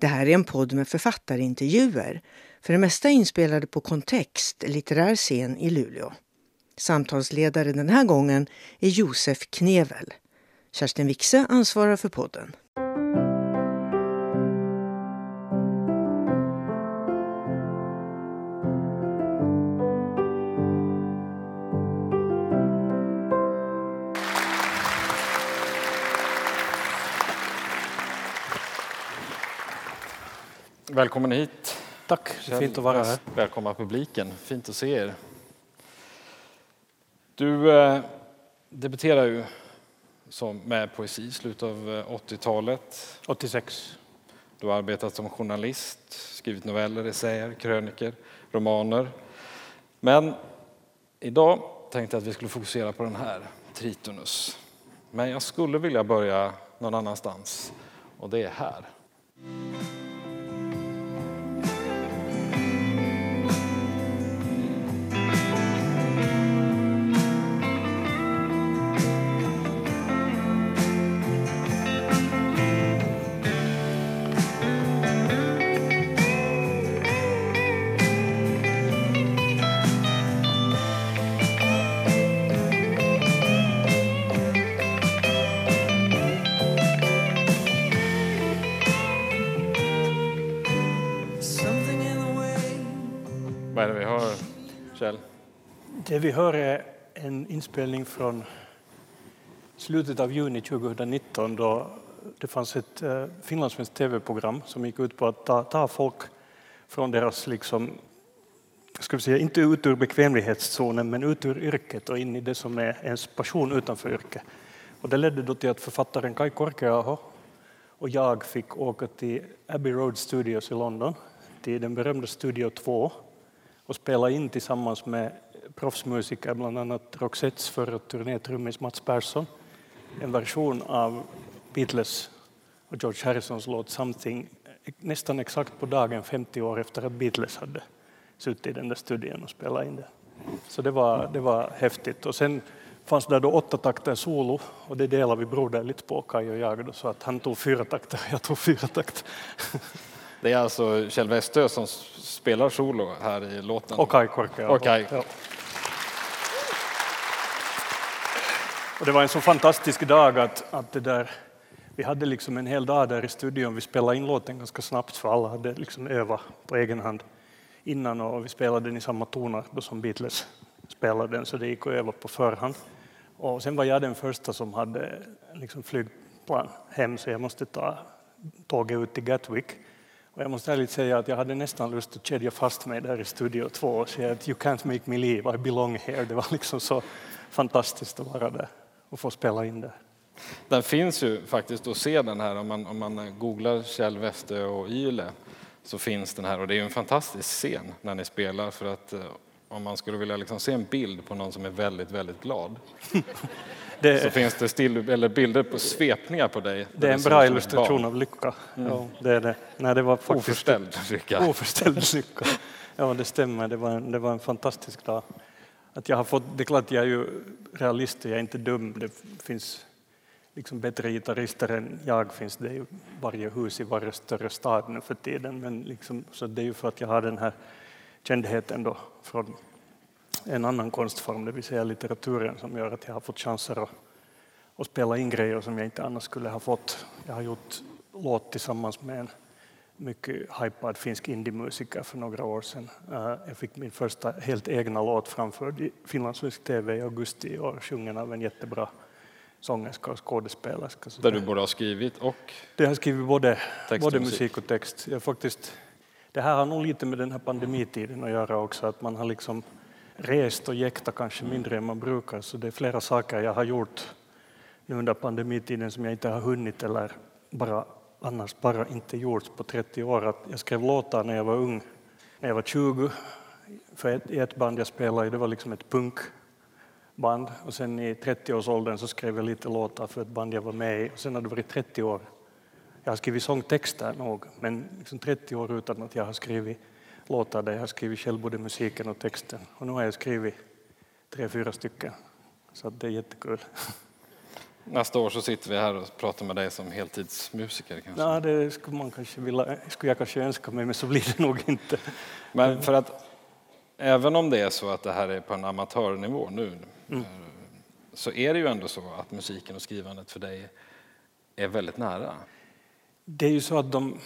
Det här är en podd med författarintervjuer, för det mesta inspelade på Kontext, litterär scen i Luleå. Samtalsledare den här gången är Josef Knevel. Kerstin Wixe ansvarar för podden. Välkommen hit. Tack, är fint att vara här. Välkomna publiken, fint att se er. Du eh, debuterar ju som med poesi i slutet av 80-talet. 86. Du har arbetat som journalist, skrivit noveller, essäer, kröniker, romaner. Men idag tänkte jag att vi skulle fokusera på den här, Tritonus. Men jag skulle vilja börja någon annanstans och det är här. Vad är det vi hör, Kjell? Det vi hör är en inspelning från slutet av juni 2019 då det fanns ett eh, finlandssvenskt tv-program som gick ut på att ta, ta folk från deras, liksom, ska vi säga, inte ut ur bekvämlighetszonen, men ut ur yrket och in i det som är ens passion utanför yrket. Och det ledde då till att författaren Kai Korkeaho och jag fick åka till Abbey Road Studios i London, till den berömda Studio 2 och spela in tillsammans med proffsmusiker, bland annat Roxettes förra turnétrummis Mats Persson, en version av Beatles och George Harrisons låt Something nästan exakt på dagen 50 år efter att Beatles hade suttit i den där studion och spelat in det. Så det var, det var häftigt. Och sen fanns det då åtta takter solo och det delade vi broderligt på, Kaj och jag, då, så att han tog fyra takter och jag tog fyra takter. Det är alltså Kjell Westö som spelar solo här i låten. Och Kaj Korkeaho. Och Kaj. Ja. Och det var en så fantastisk dag att, att det där, vi hade liksom en hel dag där i studion. Vi spelade in låten ganska snabbt för alla hade liksom övat på egen hand innan och vi spelade den i samma toner då som Beatles spelade den så det gick att öva på förhand. Och sen var jag den första som hade liksom flygplan hem så jag måste ta tåget ut till Gatwick. Och jag måste ärligt säga att jag hade nästan lust att kedja fast mig där i Studio 2 och säga att you can't make me leave, I belong here. Det var liksom så fantastiskt att vara där och få spela in det. Den finns ju faktiskt att se den här om man, om man googlar Kjell Westö och Yle så finns den här och det är en fantastisk scen när ni spelar för att eh, om man skulle vilja liksom se en bild på någon som är väldigt, väldigt glad Det, så finns det still, eller bilder på svepningar på dig. det är en bra illustration av lycka. Ja, det är det. Nej, det var faktiskt Oförställd lycka. oförställd lycka. Ja, det stämmer. Det var, en, det var en fantastisk dag. Att jag har fått, det är klart, jag är ju realist och jag är inte dum. Det finns liksom bättre gitarrister än jag finns det i varje hus i varje större stad nu för tiden. Men liksom, så det är ju för att jag har den här kändheten då från en annan konstform, det vill säga litteraturen, som gör att jag har fått chanser att, att spela in grejer som jag inte annars skulle ha fått. Jag har gjort låt tillsammans med en mycket hypad finsk indiemusiker för några år sedan. Eh, Jag fick min första helt egna låt framförd i finlandssvensk tv i augusti i år, sjungen av en jättebra sångerska och skådespelerska. Där du både har skrivit och det har skrivit både, Text både musik. musik och text. Jag faktiskt, det här har nog lite med den här pandemitiden att göra också, att man har liksom rest och jäktat kanske mindre än man brukar, så det är flera saker jag har gjort nu under pandemitiden som jag inte har hunnit eller bara annars bara inte gjort på 30 år. Att jag skrev låtar när jag var ung, när jag var 20, för ett, i ett band jag spelade i, det var liksom ett punkband. Och sen i 30-årsåldern så skrev jag lite låtar för ett band jag var med i. Och sen har det varit 30 år. Jag har skrivit sångtexter nog, men liksom 30 år utan att jag har skrivit låtar där jag har skrivit själv både musiken och texten. Och nu har jag skrivit tre, fyra stycken. Så det är jättekul. Nästa år så sitter vi här och pratar med dig som heltidsmusiker. Kanske. Ja, det skulle, man kanske vilja, skulle jag kanske önska mig, men så blir det nog inte. Men för att även om det är så att det här är på en amatörnivå nu mm. så är det ju ändå så att musiken och skrivandet för dig är väldigt nära. Det är ju så att de,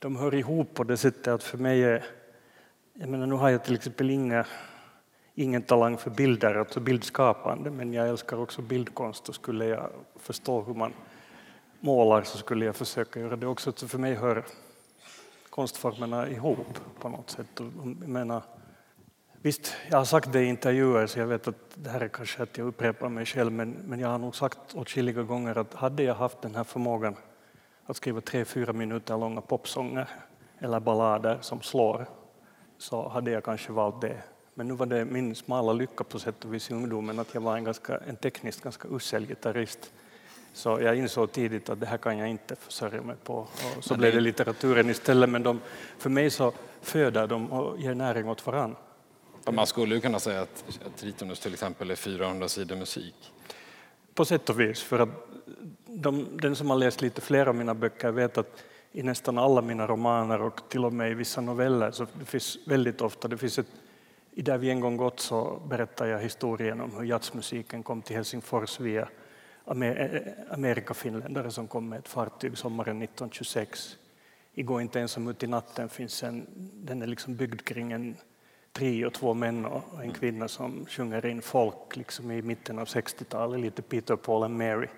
de hör ihop på det sättet att för mig är, jag menar nu har jag till exempel inga, ingen talang för bilder, alltså bildskapande, men jag älskar också bildkonst och skulle jag förstå hur man målar så skulle jag försöka göra det också. Så för mig hör konstformerna ihop på något sätt. Jag menar, visst, jag har sagt det i intervjuer så jag vet att det här är kanske att jag upprepar mig själv men, men jag har nog sagt åtskilliga gånger att hade jag haft den här förmågan att skriva tre, fyra minuter långa popsånger eller ballader som slår så hade jag kanske valt det. Men nu var det min smala lycka på sätt och vis i ungdomen att jag var en, ganska, en tekniskt ganska usel gitarrist. Så jag insåg tidigt att det här kan jag inte försörja mig på. Och så blev det litteraturen istället. Men de, för mig så föder de och ger näring åt varann. Man skulle ju kunna säga att Tritonus till exempel är 400 sidor musik. På sätt och vis, för att de, den som har läst lite fler av mina böcker vet att i nästan alla mina romaner och till och med i vissa noveller så det finns väldigt ofta, det finns ett, i Där vi en gång gått så berättar jag historien om hur jazzmusiken kom till Helsingfors via Amerikafinländare som kom med ett fartyg sommaren 1926. I Gå inte ensam ut i natten finns en, den är liksom byggd kring en trio, två män och en kvinna som sjunger in folk liksom i mitten av 60-talet, lite Peter, Paul and Mary.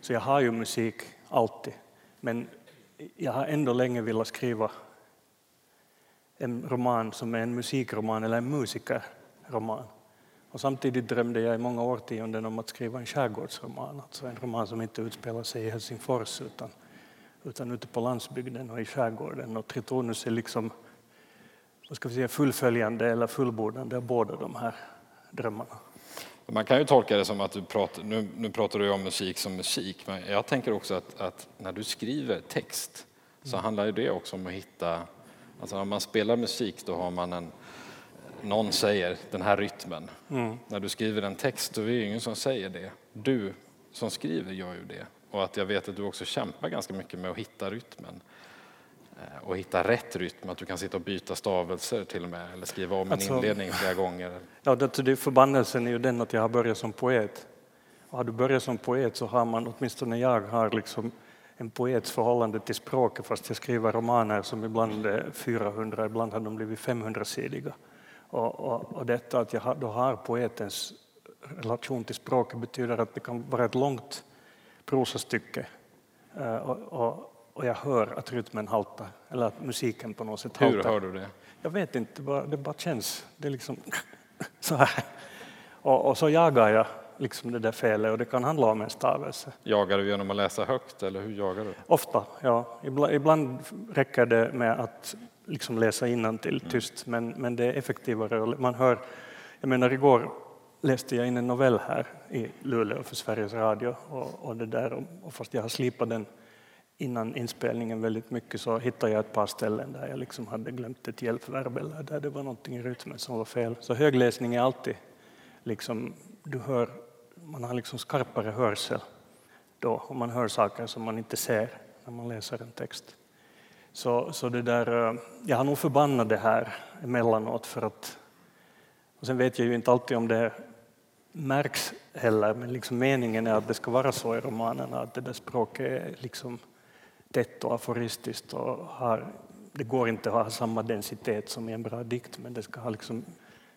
Så jag har ju musik alltid, men jag har ändå länge velat skriva en roman som är en musikroman eller en musikerroman. Och samtidigt drömde jag i många årtionden om att skriva en skärgårdsroman, alltså en roman som inte utspelar sig i Helsingfors utan, utan ute på landsbygden och i skärgården. Och Tritonus är liksom vad ska vi säga, fullföljande eller fullbordande av båda de här drömmarna. Man kan ju tolka det som att du pratar, nu, nu pratar du om musik som musik, men jag tänker också att, att när du skriver text så mm. handlar det också om att hitta, alltså när man spelar musik då har man en, någon säger den här rytmen. Mm. När du skriver en text då är det ingen som säger det. Du som skriver gör ju det. Och att jag vet att du också kämpar ganska mycket med att hitta rytmen. Eh, och hitta rätt rytm, att du kan sitta och byta stavelser till och med, eller skriva om en alltså, inledning flera gånger. Ja, det, det, förbannelsen är ju den att jag har börjat som poet. Och har du börjat som poet så har man, åtminstone jag har liksom en poets förhållande till språket fast jag skriver romaner som ibland är 400, ibland har de blivit 500-sidiga. Och, och, och, detta att jag har, då har poetens relation till språket betyder att det kan vara ett långt prosastycke eh, och, och, och jag hör att rytmen haltar, eller att musiken på något sätt haltar. Hur hör du det? Jag vet inte, det bara, känns. Det är liksom så här. Och, och, så jagar jag liksom det där felet och det kan handla om en stavelse. Jagar du genom att läsa högt eller hur jagar du? Ofta, ja. Ibland, ibland räcker det med att liksom läsa innantill mm. tyst, men, men det är effektivare. Man hör, jag menar igår läste jag in en novell här i Luleå för Sveriges Radio och, och det där, och fast jag har slipat den innan inspelningen väldigt mycket så hittade jag ett par ställen där jag liksom hade glömt ett hjälpverb eller där det var någonting i rytmen som var fel. Så högläsning är alltid liksom, du hör, man har liksom skarpare hörsel då och man hör saker som man inte ser när man läser en text. Så, så det där, eh, jag har nog förbannat det här emellanåt för att och sen vet jag ju inte alltid om det märks heller, men liksom meningen är att det ska vara så i romanerna, att det där språket är liksom tätt och aforistiskt och har, det går inte att ha samma densitet som i en bra dikt men det ska ha liksom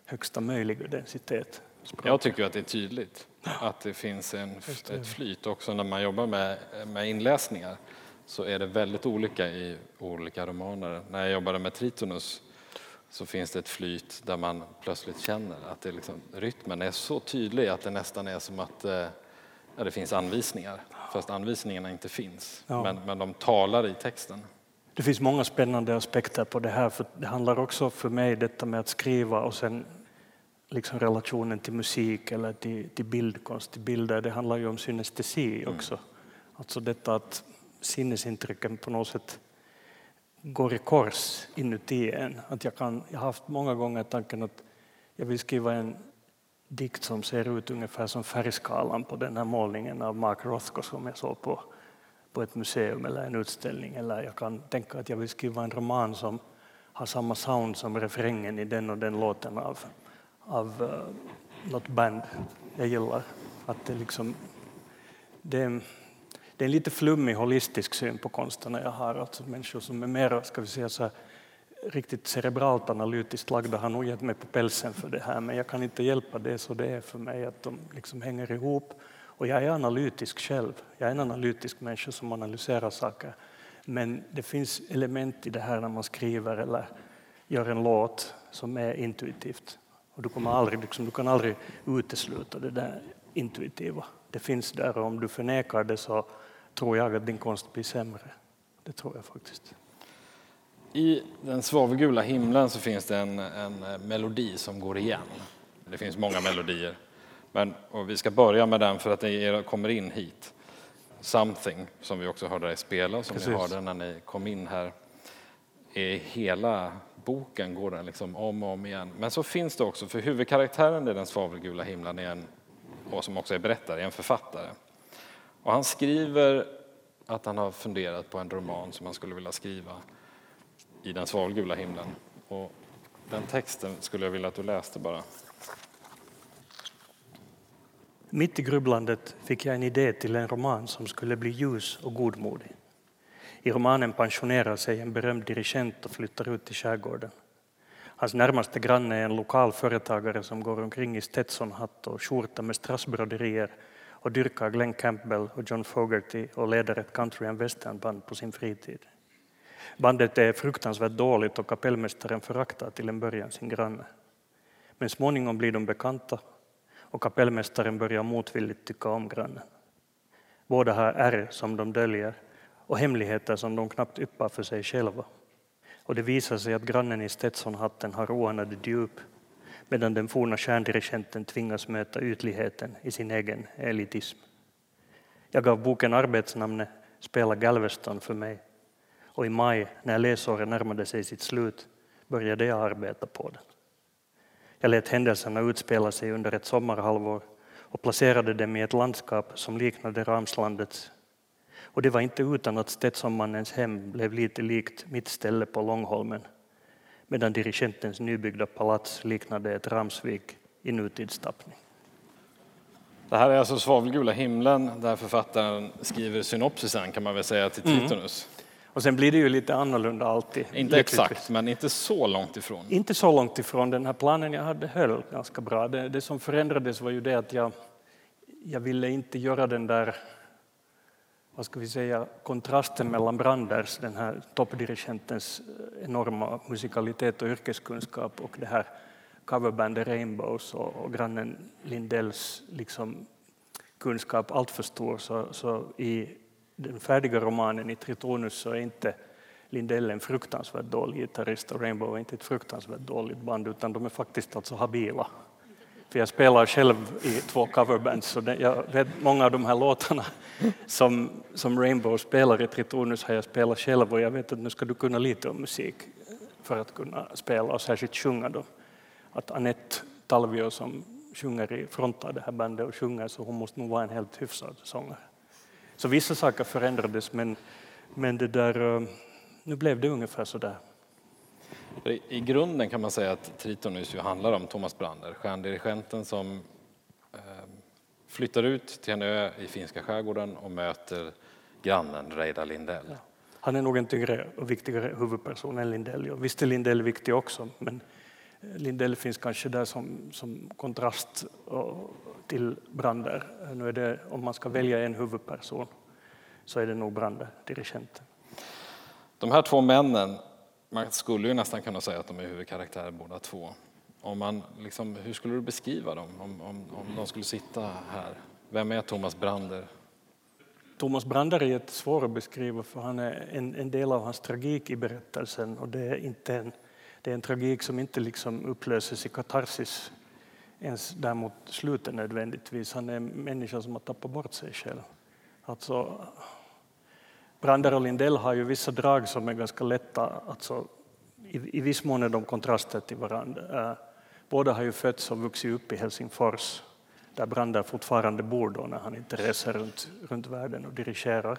högsta möjliga densitet. Språk. Jag tycker att det är tydligt att det finns en, ett flyt också när man jobbar med, med inläsningar så är det väldigt olika i olika romaner. När jag jobbade med Tritonus så finns det ett flyt där man plötsligt känner att det liksom, rytmen är så tydlig att det nästan är som att eh, ja, det finns anvisningar fast anvisningarna inte finns. Ja. Men, men de talar i texten. Det finns många spännande aspekter på det här. För det handlar också för mig detta med att skriva och sen liksom relationen till musik eller till, till bildkonst, till bilder. Det handlar ju om synestesi mm. också. Mm. Alltså detta att sinnesintrycken på något sätt går i kors inuti en. Att jag, kan, jag har haft många gånger tanken att jag vill skriva en dikt som ser ut ungefär som färgskalan på den här målningen av Mark Rothko som jag såg på, på ett museum eller en utställning. Eller jag kan tänka att jag vill skriva en roman som har samma sound som refrängen i den och den låten av, av uh, något band jag gillar. Att det, liksom, det, det är en lite flummig holistisk syn på konsten jag har. Alltså människor som är mer ska vi säga, så här, riktigt cerebralt analytiskt lagda har nog gett mig på pälsen för det här men jag kan inte hjälpa det så det är för mig att de liksom hänger ihop. Och jag är analytisk själv. Jag är en analytisk människa som analyserar saker. Men det finns element i det här när man skriver eller gör en låt som är intuitivt. Och du, kommer aldrig, liksom, du kan aldrig utesluta det där intuitiva. Det finns där och om du förnekar det så tror jag att din konst blir sämre. Det tror jag faktiskt. I den svavelgula himlen så finns det en, en eh, melodi som går igen. Det finns många melodier, men vi ska börja med den för att det kommer in hit. Something, som vi också hörde dig spela, som Precis. ni hörde när ni kom in här. I hela boken går den liksom om och om igen. Men så finns det också, för huvudkaraktären i den svavelgula himlen är en, och som också är berättare, är en författare. Och han skriver att han har funderat på en roman som han skulle vilja skriva i den svalgula himlen. Och den texten skulle jag vilja att du läste bara. Mitt i grubblandet fick jag en idé till en roman som skulle bli ljus och godmodig. I romanen pensionerar sig en berömd dirigent och flyttar ut till skärgården. Hans närmaste granne är en lokal företagare som går omkring i Stetsonhatt och skjorta med strassbroderier och dyrkar Glenn Campbell och John Fogerty och leder ett country and westernband på sin fritid. Bandet är fruktansvärt dåligt och kapellmästaren föraktar till en början sin granne. Men småningom blir de bekanta och kapellmästaren börjar motvilligt tycka om grannen. Båda har ärr som de döljer och hemligheter som de knappt yppar för sig själva. Och det visar sig att grannen i Stetsonhatten har oanade djup medan den forna stjärndirigenten tvingas möta ytligheten i sin egen elitism. Jag gav boken arbetsnamnet Spela Galveston för mig och i maj, när läsåret närmade sig sitt slut, började jag arbeta på den. Jag lät händelserna utspela sig under ett sommarhalvår och placerade dem i ett landskap som liknade Ramslandets. Och det var inte utan att Stetsonmannens hem blev lite likt mitt ställe på Långholmen, medan dirigentens nybyggda palats liknade ett Ramsvik i nutidstappning. Det här är alltså Svavelgula himlen där författaren skriver synopsisen kan man väl säga till mm. Och sen blir det ju lite annorlunda alltid. Inte exakt, men inte så långt ifrån. Inte så långt ifrån. Den här planen jag hade höll ganska bra. Det, det som förändrades var ju det att jag, jag ville inte göra den där vad ska vi säga, kontrasten mellan Branders, den här toppdirigentens enorma musikalitet och yrkeskunskap och det här coverbandet Rainbows och, och grannen Lindells liksom, kunskap allt för stor. Så, så i den färdiga romanen i Tritonus så är inte Lindell en fruktansvärt dålig gitarrist och Rainbow är inte ett fruktansvärt dåligt band utan de är faktiskt alltså habila. För jag spelar själv i två coverbands så det, jag vet många av de här låtarna som, som Rainbow spelar i Tritonus har jag spelat själv och jag vet att nu ska du kunna lite om musik för att kunna spela och särskilt sjunga då. Att Anette Talvio som sjunger i front av det här bandet och sjunger så hon måste nog vara en helt hyfsad sångare. Så vissa saker förändrades, men, men det där, eh, nu blev det ungefär så där. I grunden kan man säga att Tritonus ju handlar om Thomas Brander, stjärndirigenten som eh, flyttar ut till en ö i finska skärgården och möter grannen Reidar Lindell. Ja. Han är nog en tyngre och viktigare huvudperson än Lindell. Visst är Lindell viktig också, men Lindell finns kanske där som, som kontrast till Brander. Nu är det, om man ska välja en huvudperson så är det nog Brander, dirigenten. De här två männen, man skulle ju nästan kunna säga att de är huvudkaraktärer båda två. Om man, liksom, hur skulle du beskriva dem om, om, om de skulle sitta här? Vem är Thomas Brander? Thomas Brander är jättesvår att beskriva för han är en, en del av hans tragik i berättelsen och det är inte en det är en tragik som inte liksom upplöses i katarsis ens där mot slutet nödvändigtvis. Han är en människa som har tappat bort sig själv. Alltså, Brander och Lindell har ju vissa drag som är ganska lätta. Alltså, i, I viss mån är de kontraster till varandra. Eh, båda har ju fötts och vuxit upp i Helsingfors där Brander fortfarande bor då när han inte reser runt, runt världen och dirigerar.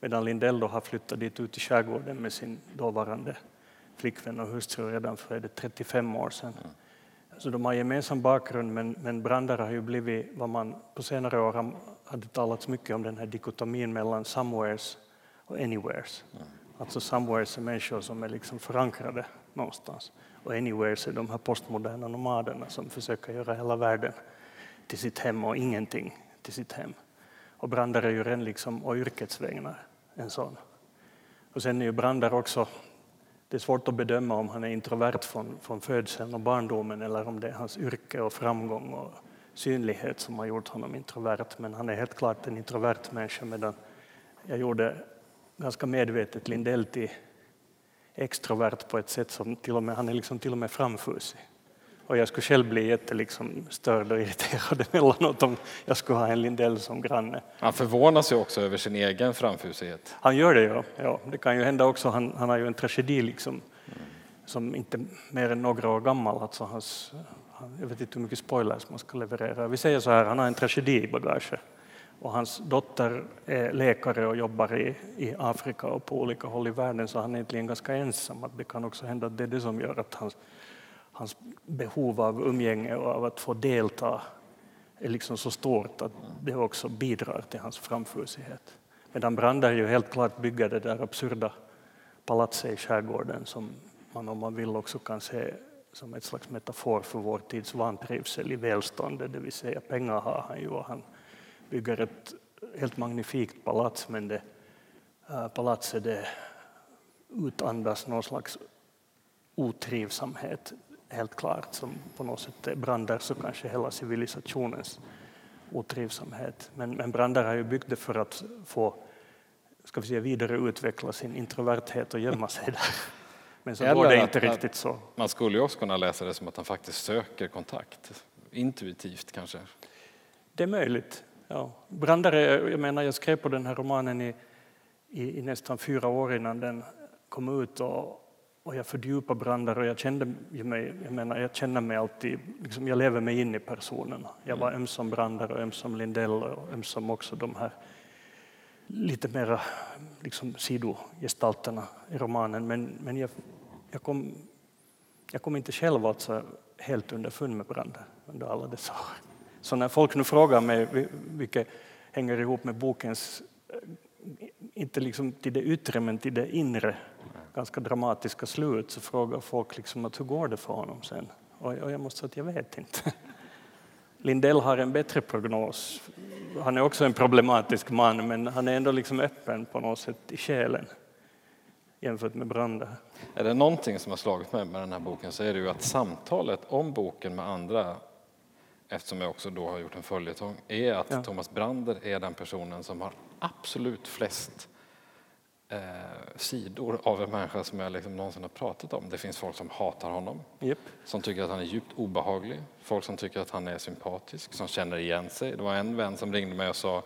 Medan Lindell då har flyttat dit ut i skärgården med sin dåvarande flickvän och hustru redan för 35 år sedan. Mm. Så de har gemensam bakgrund men, men Brander har ju blivit vad man på senare år hade talats mycket om den här dikotomin mellan somewheres och anywheres. Mm. Alltså somewheres är människor som är liksom förankrade någonstans och anywheres är de här postmoderna nomaderna som försöker göra hela världen till sitt hem och ingenting till sitt hem. Och Brander är ju redan liksom, och yrkets vägnar en sån. Och sen är ju Brander också, det är svårt att bedöma om han är introvert från, från födseln och barndomen eller om det är hans yrke och framgång och synlighet som har gjort honom introvert. Men han är helt klart en introvert människa medan jag gjorde ganska medvetet Lindell till extrovert på ett sätt som till och med, han är liksom till och med framfusig. Och jag skulle själv bli jätte liksom störd och irriterad emellanåt om jag skulle ha en Lindell som granne. Han förvånas ju också över sin egen framfusighet. Han gör det, ja. ja det kan ju hända också. Han, han har ju en tragedi liksom, mm. som inte mer än några år gammal. Alltså hans, jag vet inte hur mycket spoilers man ska leverera. Vi säger så här, han har en tragedi i bagaget. Och hans dotter är läkare och jobbar i, i Afrika och på olika håll i världen så han är egentligen ganska ensam. det kan också hända att det är det som gör att hans hans behov av umgänge och av att få delta är liksom så stort att det också bidrar till hans framfusighet. Medan Brander ju helt klart bygger det där absurda palatset i skärgården som man om man vill också kan se som ett slags metafor för vår tids vantrivsel i välståndet, det vill säga pengar har han ju och han bygger ett helt magnifikt palats men det äh, palatset det utandas någon slags otrivsamhet helt klart som på något sätt Branders och kanske hela civilisationens otrivsamhet. Men, men Brander har ju byggt det för att få ska vi säga, vidareutveckla sin introverthet och gömma sig där. Men så går det inte riktigt så. Man skulle ju också kunna läsa det som att han faktiskt söker kontakt, intuitivt kanske. Det är möjligt. Ja. Brander, jag menar, jag skrev på den här romanen i, i, i nästan fyra år innan den kom ut och, och jag fördjupade Brander och jag kände mig, jag menar, jag känner mig alltid, liksom jag lever mig in i personerna. Jag var mm. ömsom Brander och ömsom Lindell och ömsom också de här lite mera liksom, sidogestalterna i romanen. Men, men jag, jag, kom, jag kom inte själv alltså helt underfund med Brander under alla dessa år. Så när folk nu frågar mig, vilket hänger ihop med bokens, inte liksom till det yttre men till det inre, ganska dramatiska slut så frågar folk liksom att hur går det för honom sen? Och jag måste säga att jag vet inte. Lindell har en bättre prognos. Han är också en problematisk man men han är ändå liksom öppen på något sätt i själen jämfört med Brander. Är det någonting som har slagit mig med den här boken så är det ju att samtalet om boken med andra eftersom jag också då har gjort en följetong, är att ja. Thomas Brander är den personen som har absolut flest eh, sidor av en människa som jag liksom någonsin har pratat om. Det finns folk som hatar honom, yep. som tycker att han är djupt obehaglig, folk som tycker att han är sympatisk, som känner igen sig. Det var en vän som ringde mig och sa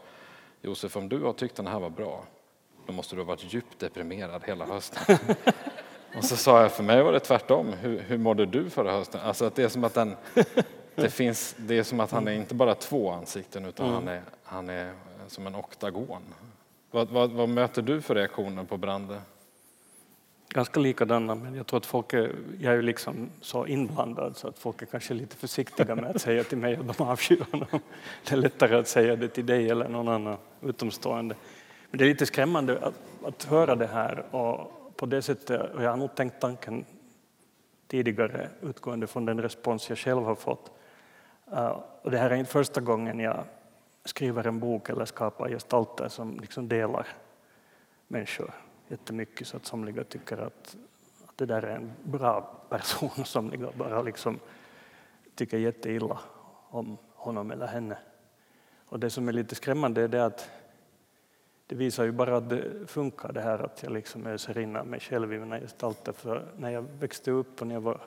Josef, om du har tyckt den här var bra, då måste du ha varit djupt deprimerad hela hösten. och så sa jag, för mig var det tvärtom. Hur, hur mådde du förra hösten? Alltså att det är som att den, det finns, det är som att han är inte bara två ansikten utan mm. han, är, han är som en oktagon. Vad, vad, vad, möter du för reaktioner på branden? Ganska likadana, men jag tror att folk är, jag är ju liksom så inblandad så att folk är kanske lite försiktiga med att säga till mig att de avskyr honom. Det är lättare att säga det till dig eller någon annan utomstående. Men det är lite skrämmande att, att höra det här och på det sättet, och jag har nog tänkt tanken tidigare utgående från den respons jag själv har fått. Uh, och det här är inte första gången jag skriver en bok eller skapar gestalter som liksom delar människor jättemycket så att somliga tycker att, att det där är en bra person och somliga bara liksom tycker jätteilla om honom eller henne. Och det som är lite skrämmande är det att det visar ju bara att det funkar det här att jag liksom öser in mig själv i mina gestalter. För när jag växte upp och när jag var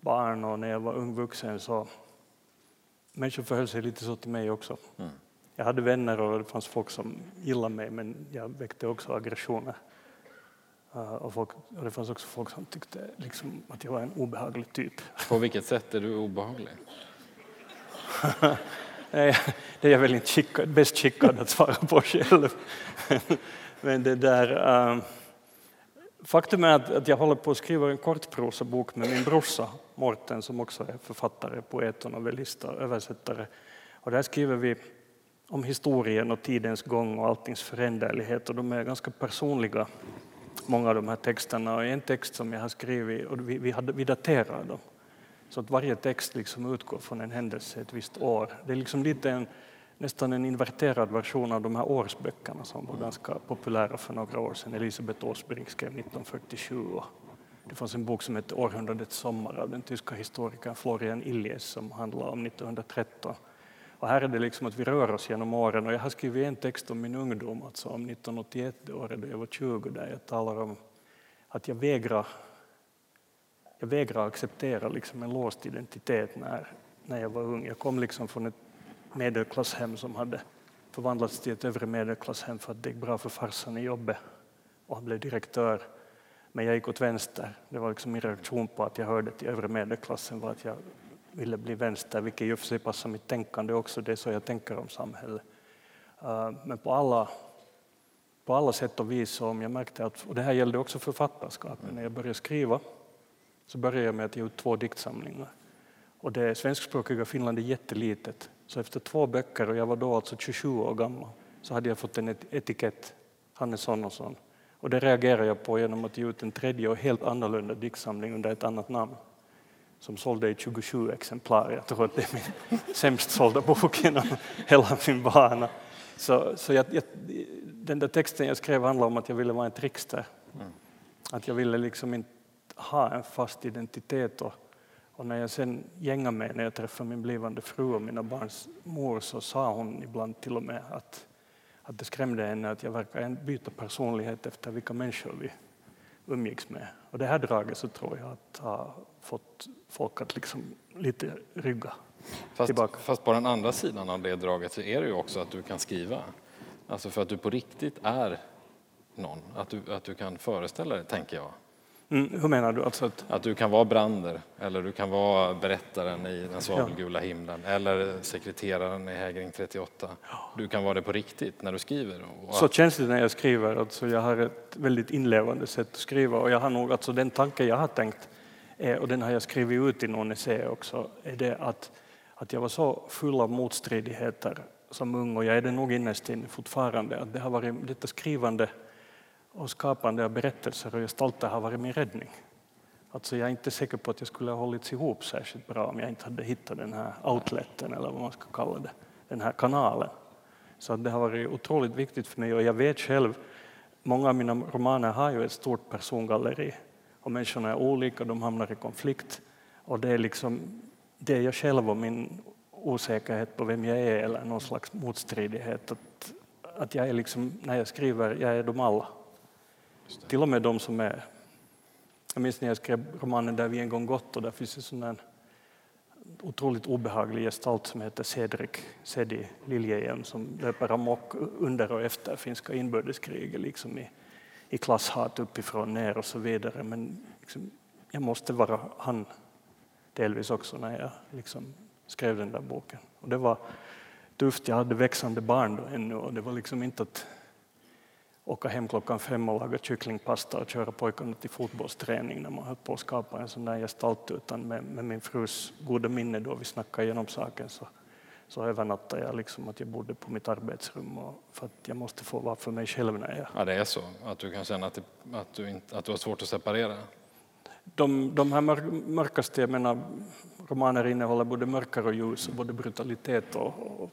barn och när jag var ung vuxen så människor förhöll sig lite så till mig också. Mm. Jag hade vänner och det fanns folk som gillade mig men jag väckte också aggressioner. Uh, och, folk, och det fanns också folk som tyckte liksom, att jag var en obehaglig typ. På vilket sätt är du obehaglig? det är jag väl inte skickad, bäst skickad att svara på själv. Men det där, uh, faktum är att, att, jag håller på att skriva en kortprosabok med min brorsa Morten som också är författare, poet och novellist och översättare. Och där skriver vi om historien och tidens gång och alltings föränderlighet och de är ganska personliga, många av de här texterna. Och en text som jag har skrivit, och vi, vi, hade, vi daterar dem, så att varje text liksom utgår från en händelse ett visst år. Det är liksom lite en, nästan en inverterad version av de här årsböckerna som var ganska populära för några år sedan. Elisabeth Åsbrink skrev 1947 och det fanns en bok som hette Århundradets sommar av den tyska historikern Florian Illies som handlar om 1913. Och här är det liksom att vi rör oss genom åren och jag har skrivit en text om min ungdom, alltså om 1981, det året då jag var 20, där jag talar om att jag vägrar, jag vägrar acceptera liksom en låst identitet när, när jag var ung. Jag kom liksom från ett medelklasshem som hade förvandlats till ett övre medelklasshem för att det gick bra för farsan i jobbet och han blev direktör. Men jag gick åt vänster. Det var liksom min reaktion på att jag hörde till övre medelklassen var att jag ville bli vänster, vilket i och för sig passar mitt tänkande också. Det är så jag tänker om samhället. Eh, men på alla, på alla sätt och vis, om jag märkte att, och det här gällde också författarskapet, när jag började skriva så började jag med att ge ut två diktsamlingar. Och det svenskspråkiga Finland är jättelitet, så efter två böcker, och jag var då alltså 27 år gammal, så hade jag fått en etikett, han och sån. Och det reagerade jag på genom att ge ut en tredje och helt annorlunda diktsamling under ett annat namn som sålde i 27 exemplar. Jag tror att det är min sämst sålda bok genom hela min bana. Så, så jag, jag, den där texten jag skrev handlar om att jag ville vara en trickster. Mm. Att jag ville liksom inte ha en fast identitet. Och, och när jag sen gängade mig, när jag träffade min blivande fru och mina barns mor, så sa hon ibland till och med att, att det skrämde henne att jag verkar byta personlighet efter vilka människor vi umgicks med. Och det här draget så tror jag att har fått folk att liksom lite rygga fast, tillbaka. Fast på den andra sidan av det draget så är det ju också att du kan skriva. Alltså för att du på riktigt är någon, att du, att du kan föreställa dig, tänker jag. Mm, hur menar du? Alltså att... att du kan vara Brander, eller du kan vara berättaren i Den svavelgula himlen, eller sekreteraren i Hägring 38. Du kan vara det på riktigt när du skriver. Och... Så känns det när jag skriver. Alltså jag har ett väldigt inlevande sätt att skriva och jag har nog, alltså den tanke jag har tänkt, är, och den har jag skrivit ut i någon essä också, är det att, att jag var så full av motstridigheter som ung, och jag är det nog innerst inne fortfarande, att det har varit detta skrivande och skapande av berättelser och gestalter har varit min räddning. Alltså jag är inte säker på att jag skulle ha hållits ihop särskilt bra om jag inte hade hittat den här outleten, eller vad man ska kalla det, den här kanalen. Så det har varit otroligt viktigt för mig och jag vet själv, många av mina romaner har ju ett stort persongalleri och människorna är olika, de hamnar i konflikt och det är liksom det är jag själv och min osäkerhet på vem jag är eller någon slags motstridighet. Att, att jag är liksom, när jag skriver, jag är de alla. Till och med de som är... Jag minns när jag skrev romanen Där vi en gång gått och där finns en sån där otroligt obehaglig gestalt som heter Cedric Sedi Liljehjelm som löper amok under och efter finska inbördeskriget liksom i, i klasshat uppifrån ner och så vidare. Men liksom, jag måste vara han delvis också när jag liksom skrev den där boken. Och det var tufft, jag hade växande barn då ännu och det var liksom inte att åka hem klockan fem och laga kycklingpasta och köra pojkarna till fotbollsträning när man höll på att skapa en sån där gestalt utan med, med min frus goda minne då vi snackade igenom saken så, så övernattade jag liksom att jag bodde på mitt arbetsrum och för att jag måste få vara för mig själv när jag... Ja, det är så? Att du kan känna att, det, att, du, inte, att du har svårt att separera? De, de här mörkaste, jag menar, romaner innehåller både mörker och ljus, både brutalitet och, och,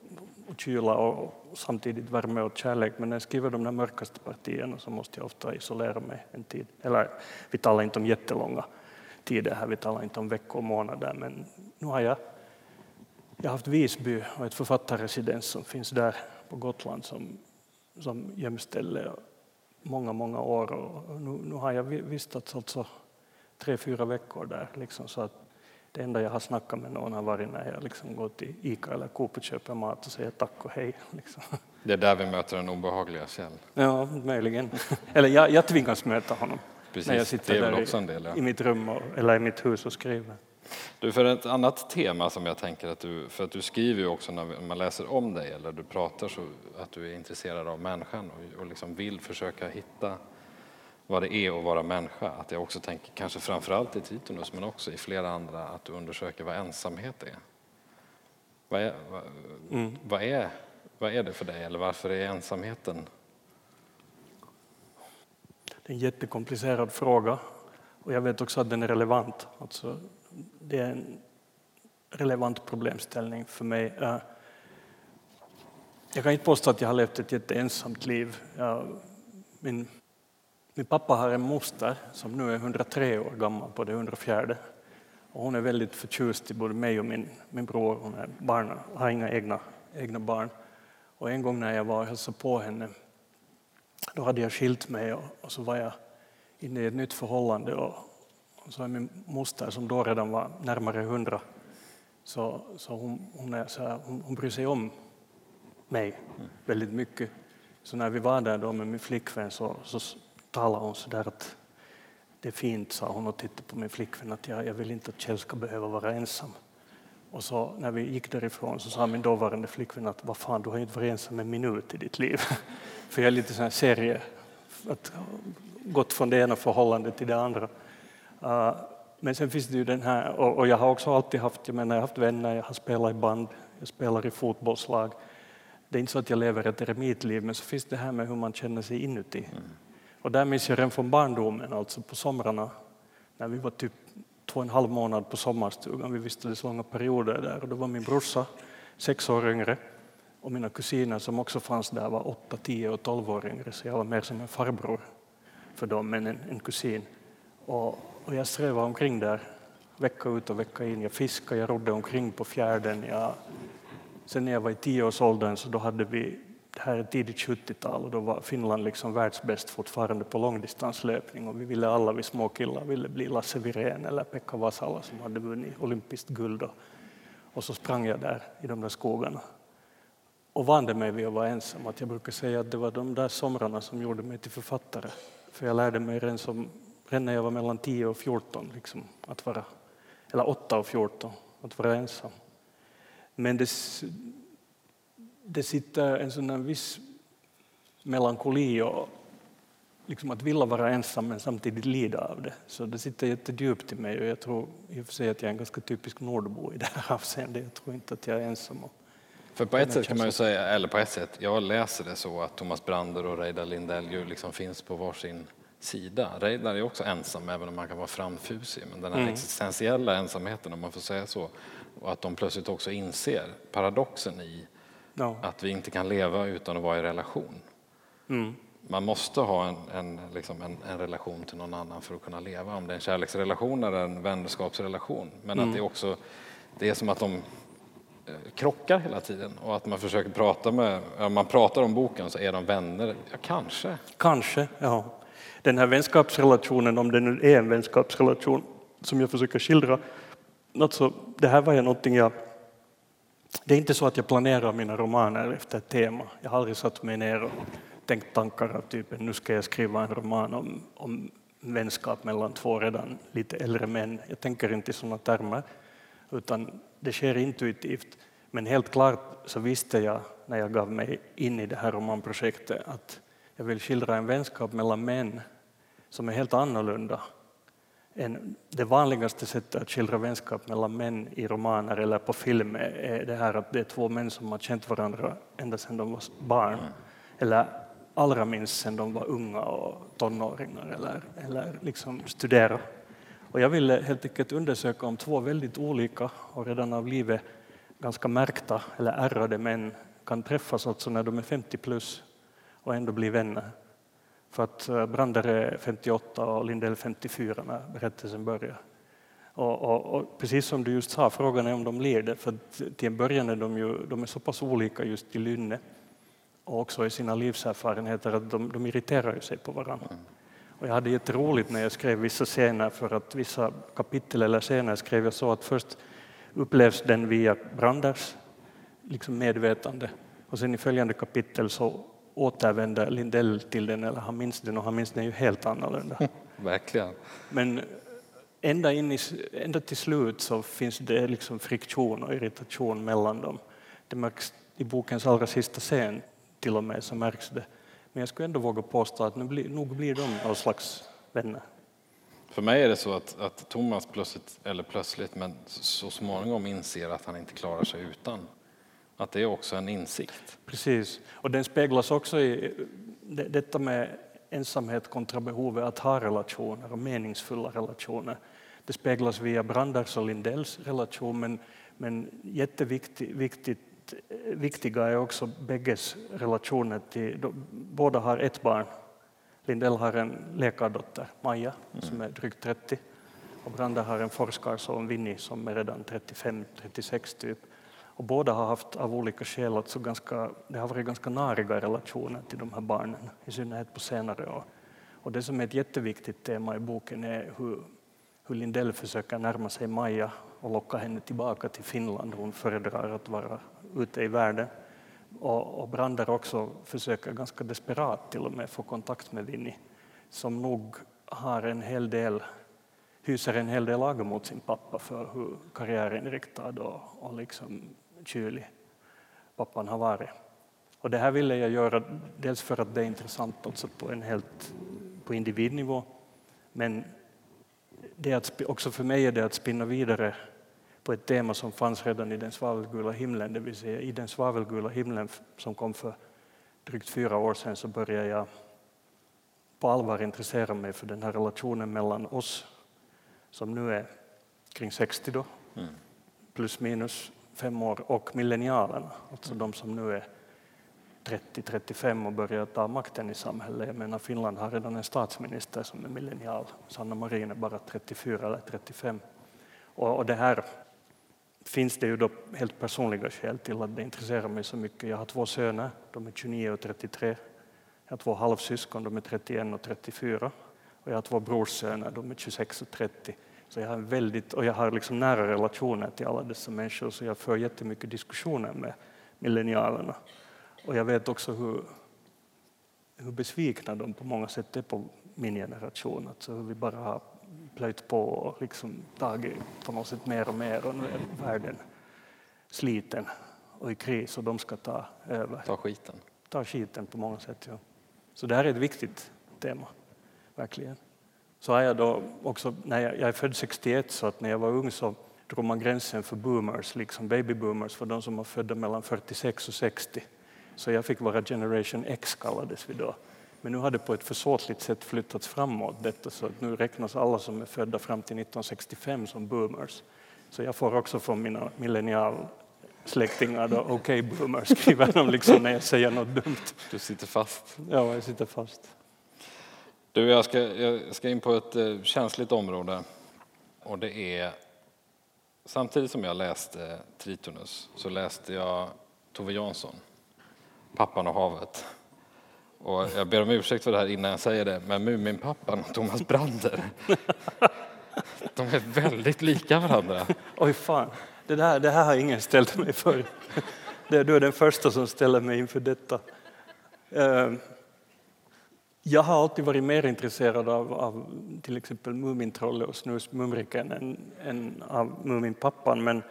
och kyla och samtidigt värme och kärlek. Men när jag skriver de där mörkaste partierna så måste jag ofta isolera mig en tid. Eller vi talar inte om jättelånga tider här, vi talar inte om veckor och månader. Men nu har jag, jag har haft Visby och ett författarresidens som finns där på Gotland som, som gömställe många, många år. Och nu, nu har jag vistats alltså tre, fyra veckor där. Liksom, så att det enda jag har snackat med någon har varit när jag liksom går till Ica eller Coop och köper mat och säger tack och hej. Liksom. Det är där vi möter den obehagliga Kjell. Ja, möjligen. Eller jag, jag tvingas möta honom. Precis, när jag sitter där en del, ja. i, i mitt rum och, eller i mitt hus och skriver. Du, för ett annat tema som jag tänker att du, för att du skriver ju också när man läser om dig eller du pratar så att du är intresserad av människan och, och liksom vill försöka hitta vad det är att vara människa. Att jag också tänker, kanske framförallt i Titonus men också i flera andra, att du undersöker vad ensamhet är. Vad är, vad, Mm. vad är, vad är det för dig eller varför är ensamheten? Det är en jättekomplicerad fråga och jag vet också att den är relevant. Alltså, det är en relevant problemställning för mig. Jag kan inte påstå att jag har levt ett jätteensamt liv. Jag, min, min pappa har en moster som nu är 103 år gammal på det 104. Och hon är väldigt förtjust i både mig och min, min bror. Hon är barn, har inga egna, egna barn. Och en gång när jag var och hälsade på henne då hade jag skilt mig och, och så var jag inne i ett nytt förhållande. Och, och så är min moster, som då redan var närmare hundra, så, så, hon, hon, är så här, hon, hon bryr sig om mig väldigt mycket. Så när vi var där då med min flickvän så, så talade hon så där att det är fint, sa hon och tittade på min flickvän, att jag, jag vill inte att Kjell ska behöva vara ensam. Och så när vi gick därifrån så sa min dåvarande flickvän att vad fan, du har inte varit ensam en minut i ditt liv. För jag är lite sån här serie, att gått från det ena förhållandet till det andra. Uh, men sen finns det ju den här, och, och jag har också alltid haft, jag menar jag har haft vänner, jag har spelat i band, jag spelar i fotbollslag. Det är inte så att jag lever ett eremitliv, men så finns det här med hur man känner sig inuti. Mm. Och där minns jag redan från barndomen, alltså på somrarna, när vi var typ två och en halv månad på sommarstugan. Vi vistades långa perioder där och då var min brorsa sex år yngre och mina kusiner som också fanns där var åtta, tio och tolv år yngre så jag var mer som en farbror för dem, än en, en kusin. Och, och jag strävade omkring där vecka ut och vecka in. Jag fiskade, jag rodde omkring på fjärden. Jag, sen när jag var i tioårsåldern så då hade vi, det här är tidigt 70-tal och då var Finland liksom världsbäst fortfarande på långdistanslöpning och vi ville alla, vi små killar, ville bli Lasse Wirén eller Pekka Vasala som hade vunnit olympiskt guld. Och, och så sprang jag där i de där skogarna och vande mig vid att vara ensam. Att jag brukar säga att det var de där somrarna som gjorde mig till författare. För jag lärde mig redan, som, redan när jag var mellan 10 och 14, liksom, att vara, eller 8 och 14, att vara ensam. Men det, det sitter en sån viss melankoli och liksom att vilja vara ensam men samtidigt lida av det. Så det sitter jättedjupt i mig och jag tror i och för sig att jag är en ganska typisk nordbo i det här avseendet. Jag tror inte att jag är ensam. För på ett sätt kan man ju säga, eller på ett sätt, jag läser det så att Thomas Brander och Reidar Lindell ju liksom finns på varsin sida. Reidar är också ensam även om man kan vara framfusig, men den här Mm. existentiella ensamheten om man får säga så, och att de plötsligt också inser paradoxen i Ja. att vi inte kan leva utan att vara i relation. Mm. Man måste ha en, en, liksom en, en relation till någon annan för att kunna leva, om det är en kärleksrelation eller en vänskapsrelation. Men att det är också, det är som att de eh, krockar hela tiden och att man försöker prata med, om man pratar om boken så är de vänner, ja kanske. Kanske, ja. Den här vänskapsrelationen, om det nu är en vänskapsrelation som jag försöker skildra, alltså, det här var ju någonting jag... Det är inte så att jag planerar mina romaner efter ett tema. Jag har aldrig satt mig ner och tänkt tankar av typen nu ska jag skriva en roman om, om vänskap mellan två redan lite äldre män. Jag tänker inte i sådana termer, utan det sker intuitivt. Men helt klart så visste jag när jag gav mig in i det här romanprojektet att jag vill skildra en vänskap mellan män som är helt annorlunda än det vanligaste sättet att skildra vänskap mellan män i romaner eller på film är det här att det är två män som har känt varandra ända sedan de var barn. Eller allra minst sedan de var unga och tonåringar eller, eller liksom studera. Och jag ville helt enkelt undersöka om två väldigt olika och redan av livet ganska märkta eller ärrade män kan träffas alltså när de är 50 plus och ändå bli vänner. För att Brander är 58 och Lindell 54 när berättelsen börjar. Och, och, och precis som du just sa, frågan är om de leder, det. För till en början är de, ju, de är så pass olika just i lynne och också i sina livserfarenheter att de, de irriterar ju sig på varandra. Och jag hade jätteroligt när jag skrev vissa scener för att vissa kapitel eller scener skrev jag så att först upplevs den via Branders liksom medvetande och sen i följande kapitel så återvänder Lindell till den eller han minns den och han minns den ju helt annorlunda. verkligen. Men ända, in i, ända till slut så finns det liksom friktion och irritation mellan dem. Det märks i bokens allra sista scen till och med så märks det. Men jag skulle ändå våga påstå att nu blir, nog blir de någon slags vänner. För mig är det så att, att Thomas plötsligt, eller plötsligt, men så småningom inser att han inte klarar sig utan. Att det är också en insikt. Precis, och den speglas också i detta med ensamhet kontra behovet att ha relationer och meningsfulla relationer. Det speglas via Branders och Lindells relation men, men jätteviktigt viktiga är också bägges relationer till, båda har ett barn. Lindell har en läkardotter, Maja, som är drygt 30 och Brander har en forskarson, Winnie, som är redan 35-36 typ. Och båda har haft av olika skäl, alltså ganska, det har varit ganska nariga relationer till de här barnen, i synnerhet på senare år. Och det som är ett jätteviktigt tema i boken är hur, hur Lindell försöker närma sig Maja och locka henne tillbaka till Finland. Hon föredrar att vara ute i världen. Och, och Brander också försöker ganska desperat till och med få kontakt med Winnie som nog har en hel del, hyser en hel del agg mot sin pappa för hur karriärinriktad och, och liksom kylig pappan har varit. Och det här ville jag göra dels för att det är intressant alltså på en helt på individnivå men det att, också för mig är det att spinna vidare på ett tema som fanns redan i den svavelgula himlen, det vill säga i den svavelgula himlen som kom för drygt fyra år sedan så började jag på allvar intressera mig för den här relationen mellan oss som nu är kring 60 då, mm. plus minus fem år, och millennialerna, alltså de som nu är 30-35 och börjar ta makten i samhället. Jag menar, Finland har redan en statsminister som är millennial. Sanna Marin är bara 34 eller 35. Och, och det här finns det ju då helt personliga skäl till att det intresserar mig så mycket. Jag har två söner, de är 29 och 33. Jag har två halvsyskon, de är 31 och 34. Och jag har två brorssöner, de är 26 och 30. Så jag har väldigt, och jag har liksom nära relationer till alla dessa människor så jag för jättemycket diskussioner med millennialerna. Och jag vet också hur, hur besvikna de på många sätt är på min generation. Alltså hur vi bara har plöjt på och liksom tagit på något sätt mer och mer och nu är världen sliten och i kris och de ska ta över. Ta skiten. Ta skiten på många sätt, ja. Så det här är ett viktigt tema, verkligen. Så har jag då också, när jag, jag är född 61 så att när jag var ung så drog man gränsen för boomers, liksom baby boomers för de som var födda mellan 46 och 60. Så jag fick vara generation X kallades vi då. Men nu har det på ett försåtligt sätt flyttats framåt detta så att nu räknas alla som är födda fram till 1965 som boomers. Så jag får också från mina millennialsläktingar då okej okay, boomers skriver de liksom när jag säger något dumt. Du sitter fast. Ja, jag sitter fast. Du, jag ska, jag ska in på ett eh, känsligt område och det är samtidigt som jag läste Tritonus så läste jag Tove Jansson, Pappan och havet. Och jag ber om ursäkt för det här innan jag säger det, men Muminpappan och Thomas Brander, de är väldigt lika varandra. Oj fan, det, där, det här har ingen ställt mig för. Du är den första som ställer mig inför detta. Jag har alltid varit mer intresserad av, av till exempel Mumintrollet och Snusmumriken än, än av Muminpappan, men,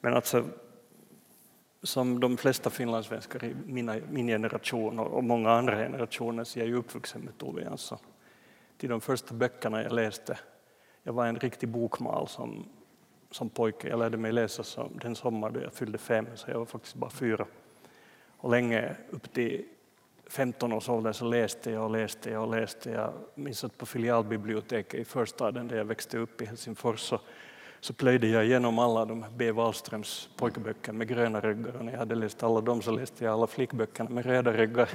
men alltså som de flesta finlandssvenskar i mina, min generation och många andra generationer så jag är uppvuxen med Tove Jansson. Alltså. Till de första böckerna jag läste, jag var en riktig bokmal som, som pojke. Jag lärde mig läsa som, den sommar då jag fyllde fem, så jag var faktiskt bara fyra. Och länge, upp till 15 års ålder, så läste jag och läste jag och läste. Jag minns att på filialbiblioteket i förstaden där jag växte upp i Helsingfors så så plöjde jag igenom alla de B. Wallströms pojkböcker med gröna ryggar och när jag hade läst alla dem så läste jag alla flickböckerna med röda ryggar.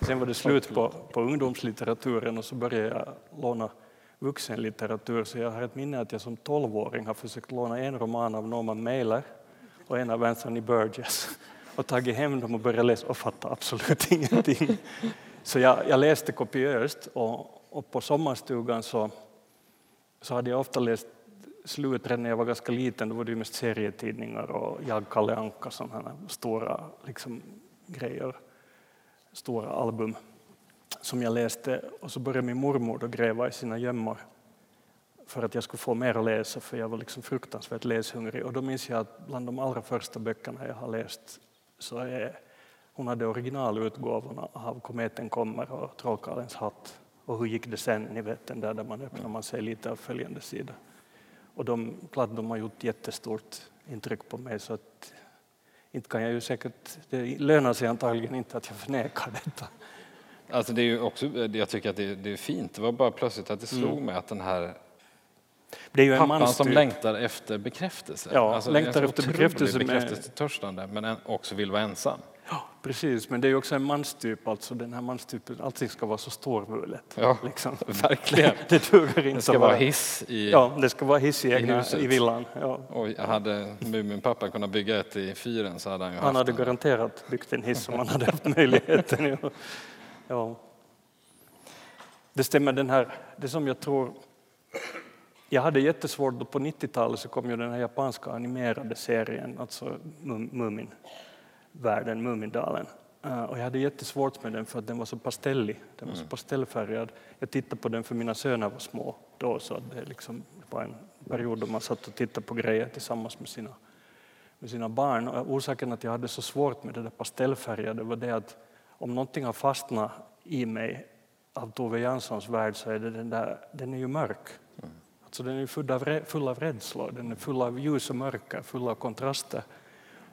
Sen var det slut på, på ungdomslitteraturen och så började jag låna vuxenlitteratur så jag har ett minne att jag som tolvåring har försökt låna en roman av Norman Mailer och en av Anthony Burgess och tagit hem dem och börjat läsa och fatta absolut ingenting. Så jag, jag läste kopiöst och, och på sommarstugan så, så hade jag ofta läst slut redan när jag var ganska liten, då var det mest serietidningar och Jag, Kalle Anka, sådana stora liksom, grejer, stora album. som jag läste och så började min mormor då gräva i sina gömmor för att jag skulle få mer att läsa för jag var liksom fruktansvärt läshungrig och då minns jag att bland de allra första böckerna jag har läst så är hon hade originalutgåvorna av Kometen kommer och Trollkarlens hatt och hur gick det sen, ni vet den där där man öppnar man sig lite av följande sida. Och de, klart, de har gjort jättestort intryck på mig så att inte kan jag ju säkert, det lönar sig antagligen inte att jag förnekar detta. Alltså det är ju också, jag tycker att det, det är fint, det var bara plötsligt att det slog mm. mig att den här det är ju en pappan som längtar efter bekräftelse. Ja, alltså, längtar efter bekräftelse. Bekräftelsetörstande, men också vill vara ensam. Ja, precis, men det är också en manstyp, alltså den här manstypen, allting ska vara så storvulet. Ja, liksom. verkligen. det duger inte det ska vara hiss i Ja, det ska vara hiss i, egna, i, i villan. Ja. Och hade Muminpappa kunnat bygga ett i fyren så hade han ju Han hade en. garanterat byggt en hiss om han hade haft möjligheten. Ja. Det stämmer, den här, det som jag tror jag hade jättesvårt, då på 90-talet så kom ju den här japanska animerade serien, alltså Muminvärlden, Mumindalen. Eh, och jag hade jättesvårt med den för att den var så pastellig, den var så mm. pastellfärgad. Jag tittade på den för mina söner var små då, så det, liksom, var en period då man satt och tittade på grejer tillsammans med sina, med sina barn. Och orsaken att jag hade så svårt med det där pastellfärgade var det att om någonting har fastnat i mig av Tove Janssons värld så är det den där, den är ju mörk. Så den är full av, rädslor, den är full av ljus och mörker, full av kontraster.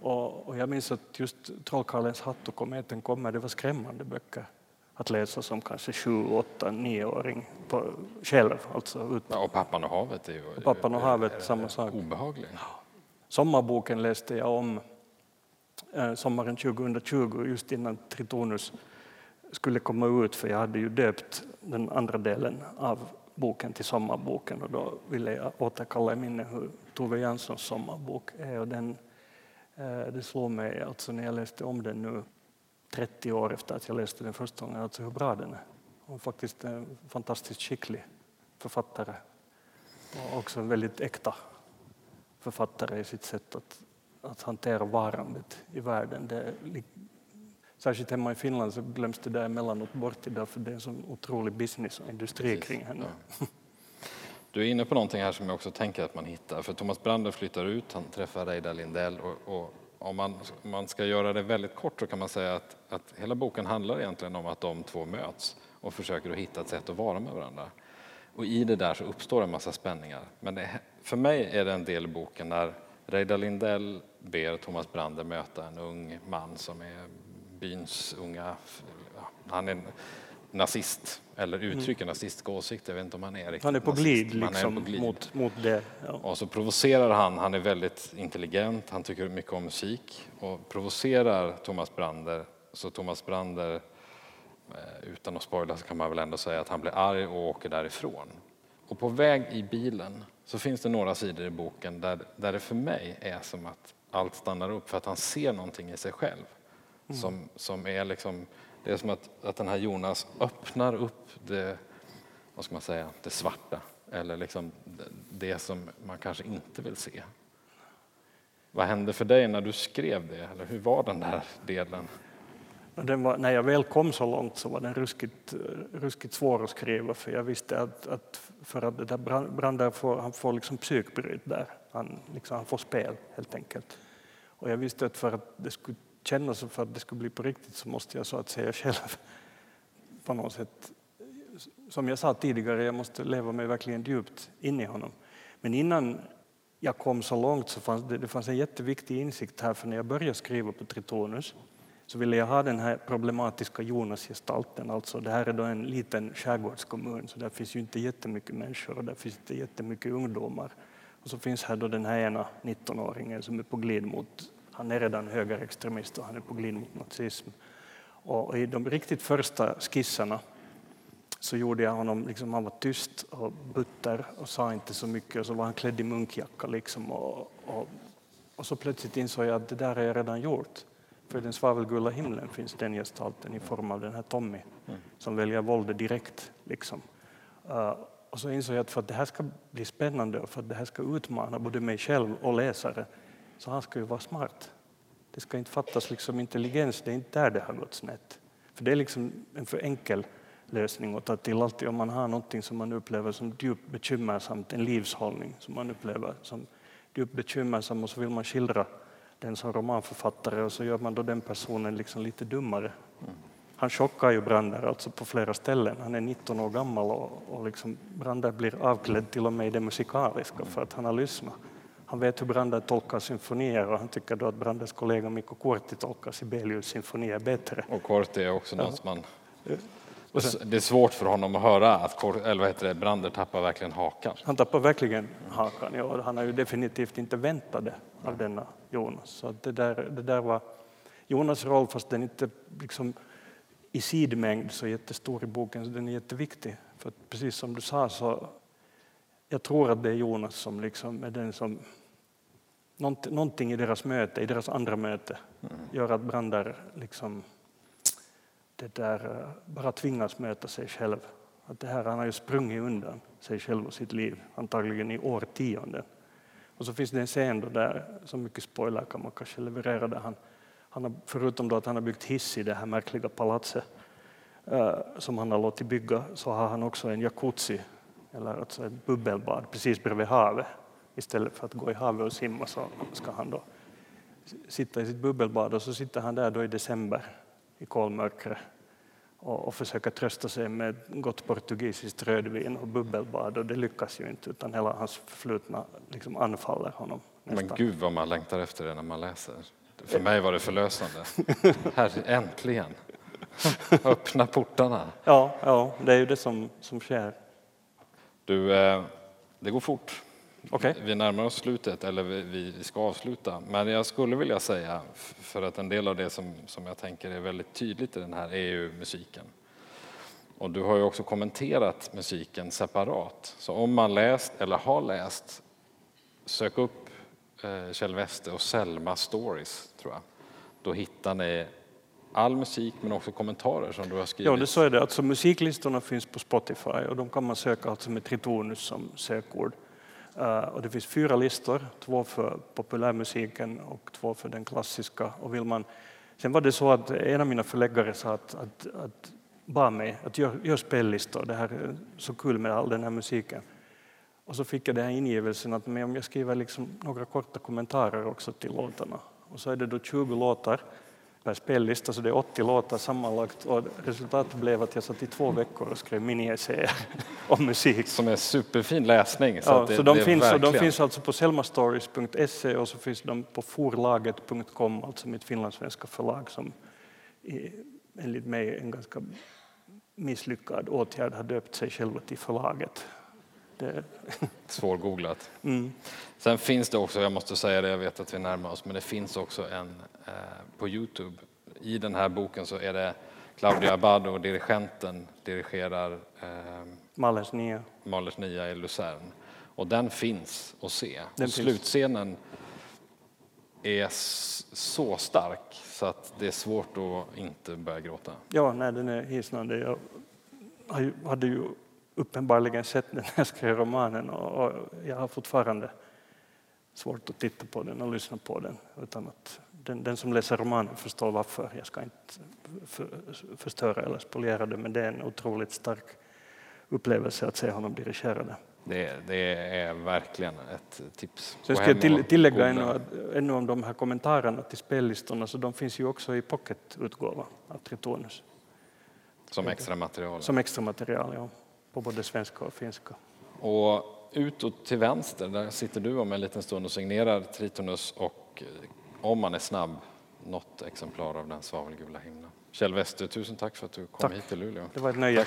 Och, och jag minns att just Trollkarlens hatt och Kometen kommer, det var skrämmande böcker att läsa som kanske sju, åtta, nioåring på, själv. Alltså ut. Ja, och Pappan och havet är ju och Pappan och havet, är, är, samma sak. obehaglig. Sommarboken läste jag om eh, sommaren 2020, just innan Tritonus skulle komma ut, för jag hade ju döpt den andra delen av boken till sommarboken och då ville jag återkalla i minne hur Tove Janssons sommarbok är. Och den, eh, det slog mig alltså när jag läste om den nu 30 år efter att jag läste den första gången, alltså hur bra den är. Hon är faktiskt en fantastiskt skicklig författare och också en väldigt äkta författare i sitt sätt att, att hantera varandet i världen. Det, Särskilt hemma i Finland så glöms det där emellanåt bort idag för det är en sån otrolig business och industri Precis, kring henne. Ja. Du är inne på någonting här som jag också tänker att man hittar. För Thomas Brander flyttar ut, han träffar Reidar Lindell och, och om, man, om man ska göra det väldigt kort så kan man säga att, att hela boken handlar egentligen om att de två möts och försöker att hitta ett sätt att vara med varandra. Och i det där så uppstår en massa spänningar. Men det, för mig är det en del i boken när Reidar Lindell ber Thomas Brander möta en ung man som är byns unga, han är nazist eller mm. uttrycker mm. nazistiska åsikter. Jag vet inte om han är riktigt Han är på glid, liksom, på glid. Mot, mot det. Ja. Och så provocerar han, han är väldigt intelligent, han tycker mycket om musik och provocerar Thomas Brander. Så Thomas Brander, eh, utan att spoila så kan man väl ändå säga att han blir arg och åker därifrån. Och på väg i bilen så finns det några sidor i boken där, där det för mig är som att allt stannar upp för att han ser någonting i sig själv. Mm. Som, som är liksom, det är som att, att den här Jonas öppnar upp det, vad ska man säga, det svarta eller liksom det, som man kanske inte vill se. Vad hände för dig när du skrev det? Eller hur var den där delen? Var, när jag väl kom så långt så var den ruskigt, ruskigt svår att skriva för jag visste att, att för att det där Brander får, han får liksom psykbryt där. Han, liksom, han får spel helt enkelt. Och jag visste att för att det skulle känna så för att det skulle bli på riktigt så måste jag så att säga själv på något sätt, som jag sa tidigare, jag måste leva mig verkligen djupt in i honom. Men innan jag kom så långt så fanns det, det fanns en jätteviktig insikt här, för när jag började skriva på Tritonus så ville jag ha den här problematiska Jonas-gestalten. Alltså det här är då en liten skärgårdskommun, så där finns ju inte jättemycket människor och där finns inte jättemycket ungdomar. Och så finns här då den här ena 19-åringen som är på glid mot han är redan högerextremist och han är på glid mot nazism. Och I de riktigt första skisserna så gjorde jag honom, liksom, han var tyst och butter och sa inte så mycket och så var han klädd i munkjacka. Liksom, och, och, och så plötsligt insåg jag att det där har jag redan gjort. För i den svavelgula himlen finns den gestalten i form av den här Tommy mm. som väljer våldet direkt. Liksom. Uh, och så insåg jag att för att det här ska bli spännande och för att det här ska utmana både mig själv och läsare så han ska ju vara smart. Det ska inte fattas liksom intelligens, det är inte där det har gått snett. För det är liksom en för enkel lösning att ta till alltid om man har någonting som man upplever som djupt bekymmersamt, en livshållning som man upplever som djupt bekymmersam och så vill man skildra den som romanförfattare och så gör man då den personen liksom lite dummare. Han chockar ju Brander alltså på flera ställen. Han är 19 år gammal och, och liksom Brander blir avklädd till och med i det musikaliska för att han har lyssnat. Han vet hur Brander tolkar symfonier och han tycker då att Branders kollega Mikko Korti tolkar Sibelius symfonier bättre. Och Korti är också ja. någon som man det är svårt för honom att höra att eller vad heter det, Brander tappar verkligen hakan. Han tappar verkligen hakan, ja. Han har ju definitivt inte väntat det av denna Jonas. Så det, där, det där var Jonas roll, fast den inte liksom i sidmängd så jättestor i boken, så den är jätteviktig. För precis som du sa så jag tror att det är Jonas som liksom är den som någonting i deras möte, i deras andra möte, mm. gör att Brander liksom det där eh, bara tvingas möta sig själv. Att det här, han har ju sprungit undan sig själv och sitt liv, antagligen i årtionden. Och så finns det en scen där, så mycket spoiler kan man kanske leverera, där han, han har, förutom att han har byggt hiss i det här märkliga palatset uh, som han har låtit bygga, så har han också en jacuzzi, eller alltså ett bubbelbad, precis bredvid havet. Istället för att gå i havet och simma så ska han då sitta i sitt bubbelbad och så sitter han där då i december i kolmörkret och, och försöka trösta sig med gott portugisiskt rödvin och bubbelbad och det lyckas ju inte utan hela hans förflutna liksom anfaller honom. Nästan. Men gud vad man längtar efter det när man läser. För mig var det förlösande. Här, äntligen! Öppna portarna. Ja, ja, det är ju det som, som sker. Du, eh, det går fort. Okay. Vi närmar oss slutet, eller vi ska avsluta. Men jag skulle vilja säga, för att en del av det som, som jag tänker är väldigt tydligt i den här är ju musiken. Och du har ju också kommenterat musiken separat. Så om man läst eller har läst, sök upp eh, Kjell Wester och Selma Stories, tror jag. Då hittar ni all musik men också kommentarer som du har skrivit. Ja, det så är det. Alltså, musiklistorna finns på Spotify och de kan man söka alltså med Tritonus som sökord. Eh, och det finns fyra listor, två för populärmusiken och två för den klassiska. Och vill man, sen var det så att en av mina förläggare sa att, att, att bad mig att göra gör spellistor, det här är så kul med all den här musiken. Och så fick jag den här ingivelsen att om jag skriver liksom några korta kommentarer också till låtarna. Och så är det då 20 låtar per spellista, så det är 80 låtar sammanlagt. Och resultatet blev att jag satt i två veckor och skrev miniessäer om musik. Som är superfin läsning. Så, ja, det, så de, finns, verkligen... de finns alltså på selmastories.se och så finns de på forlaget.com, alltså mitt finlandssvenska förlag som enligt mig en ganska misslyckad åtgärd har döpt sig själva till förlaget. Det... Svårgooglat. Mm. Sen finns det också, jag måste säga det, jag vet att vi närmar oss, men det finns också en eh, på Youtube. I den här boken så är det Claudia Abbado, dirigenten, dirigerar eh, Mahlers nia. Mahlers nia i Luzern. Och den finns att se. Den och slutscenen är så stark så att det är svårt att inte börja gråta. Ja, nej, den är hisnande. Jag hade ju uppenbarligen sett den när jag skrev romanen och, jag har fortfarande svårt att titta på den och lyssna på den utan att den, den som läser romanen förstår varför. Jag ska inte för, förstöra eller spoliera det men det är en otroligt stark upplevelse att se honom dirigera det. Det, det är verkligen ett tips. Sen ska jag till, tillägga ännu, ännu om de här kommentarerna till spellistorna, så de finns ju också i pocketutgåva av Tritonus. Som extra material? Som extra material, ja på både svenska och finska. Och utåt till vänster, där sitter du om en liten stund och signerar Tritonus och eh, om man är snabb, något exemplar av den svavelgula himlen. Kjell Wester, tusen tack för att du kom tack. hit till Luleå. Det var ett nöje.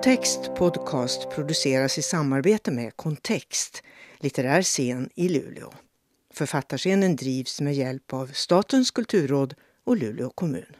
Kontext Podcast produceras i samarbete med Kontext, litterär scen i Luleå. Författarscenen drivs med hjälp av Statens kulturråd och Luleå kommun.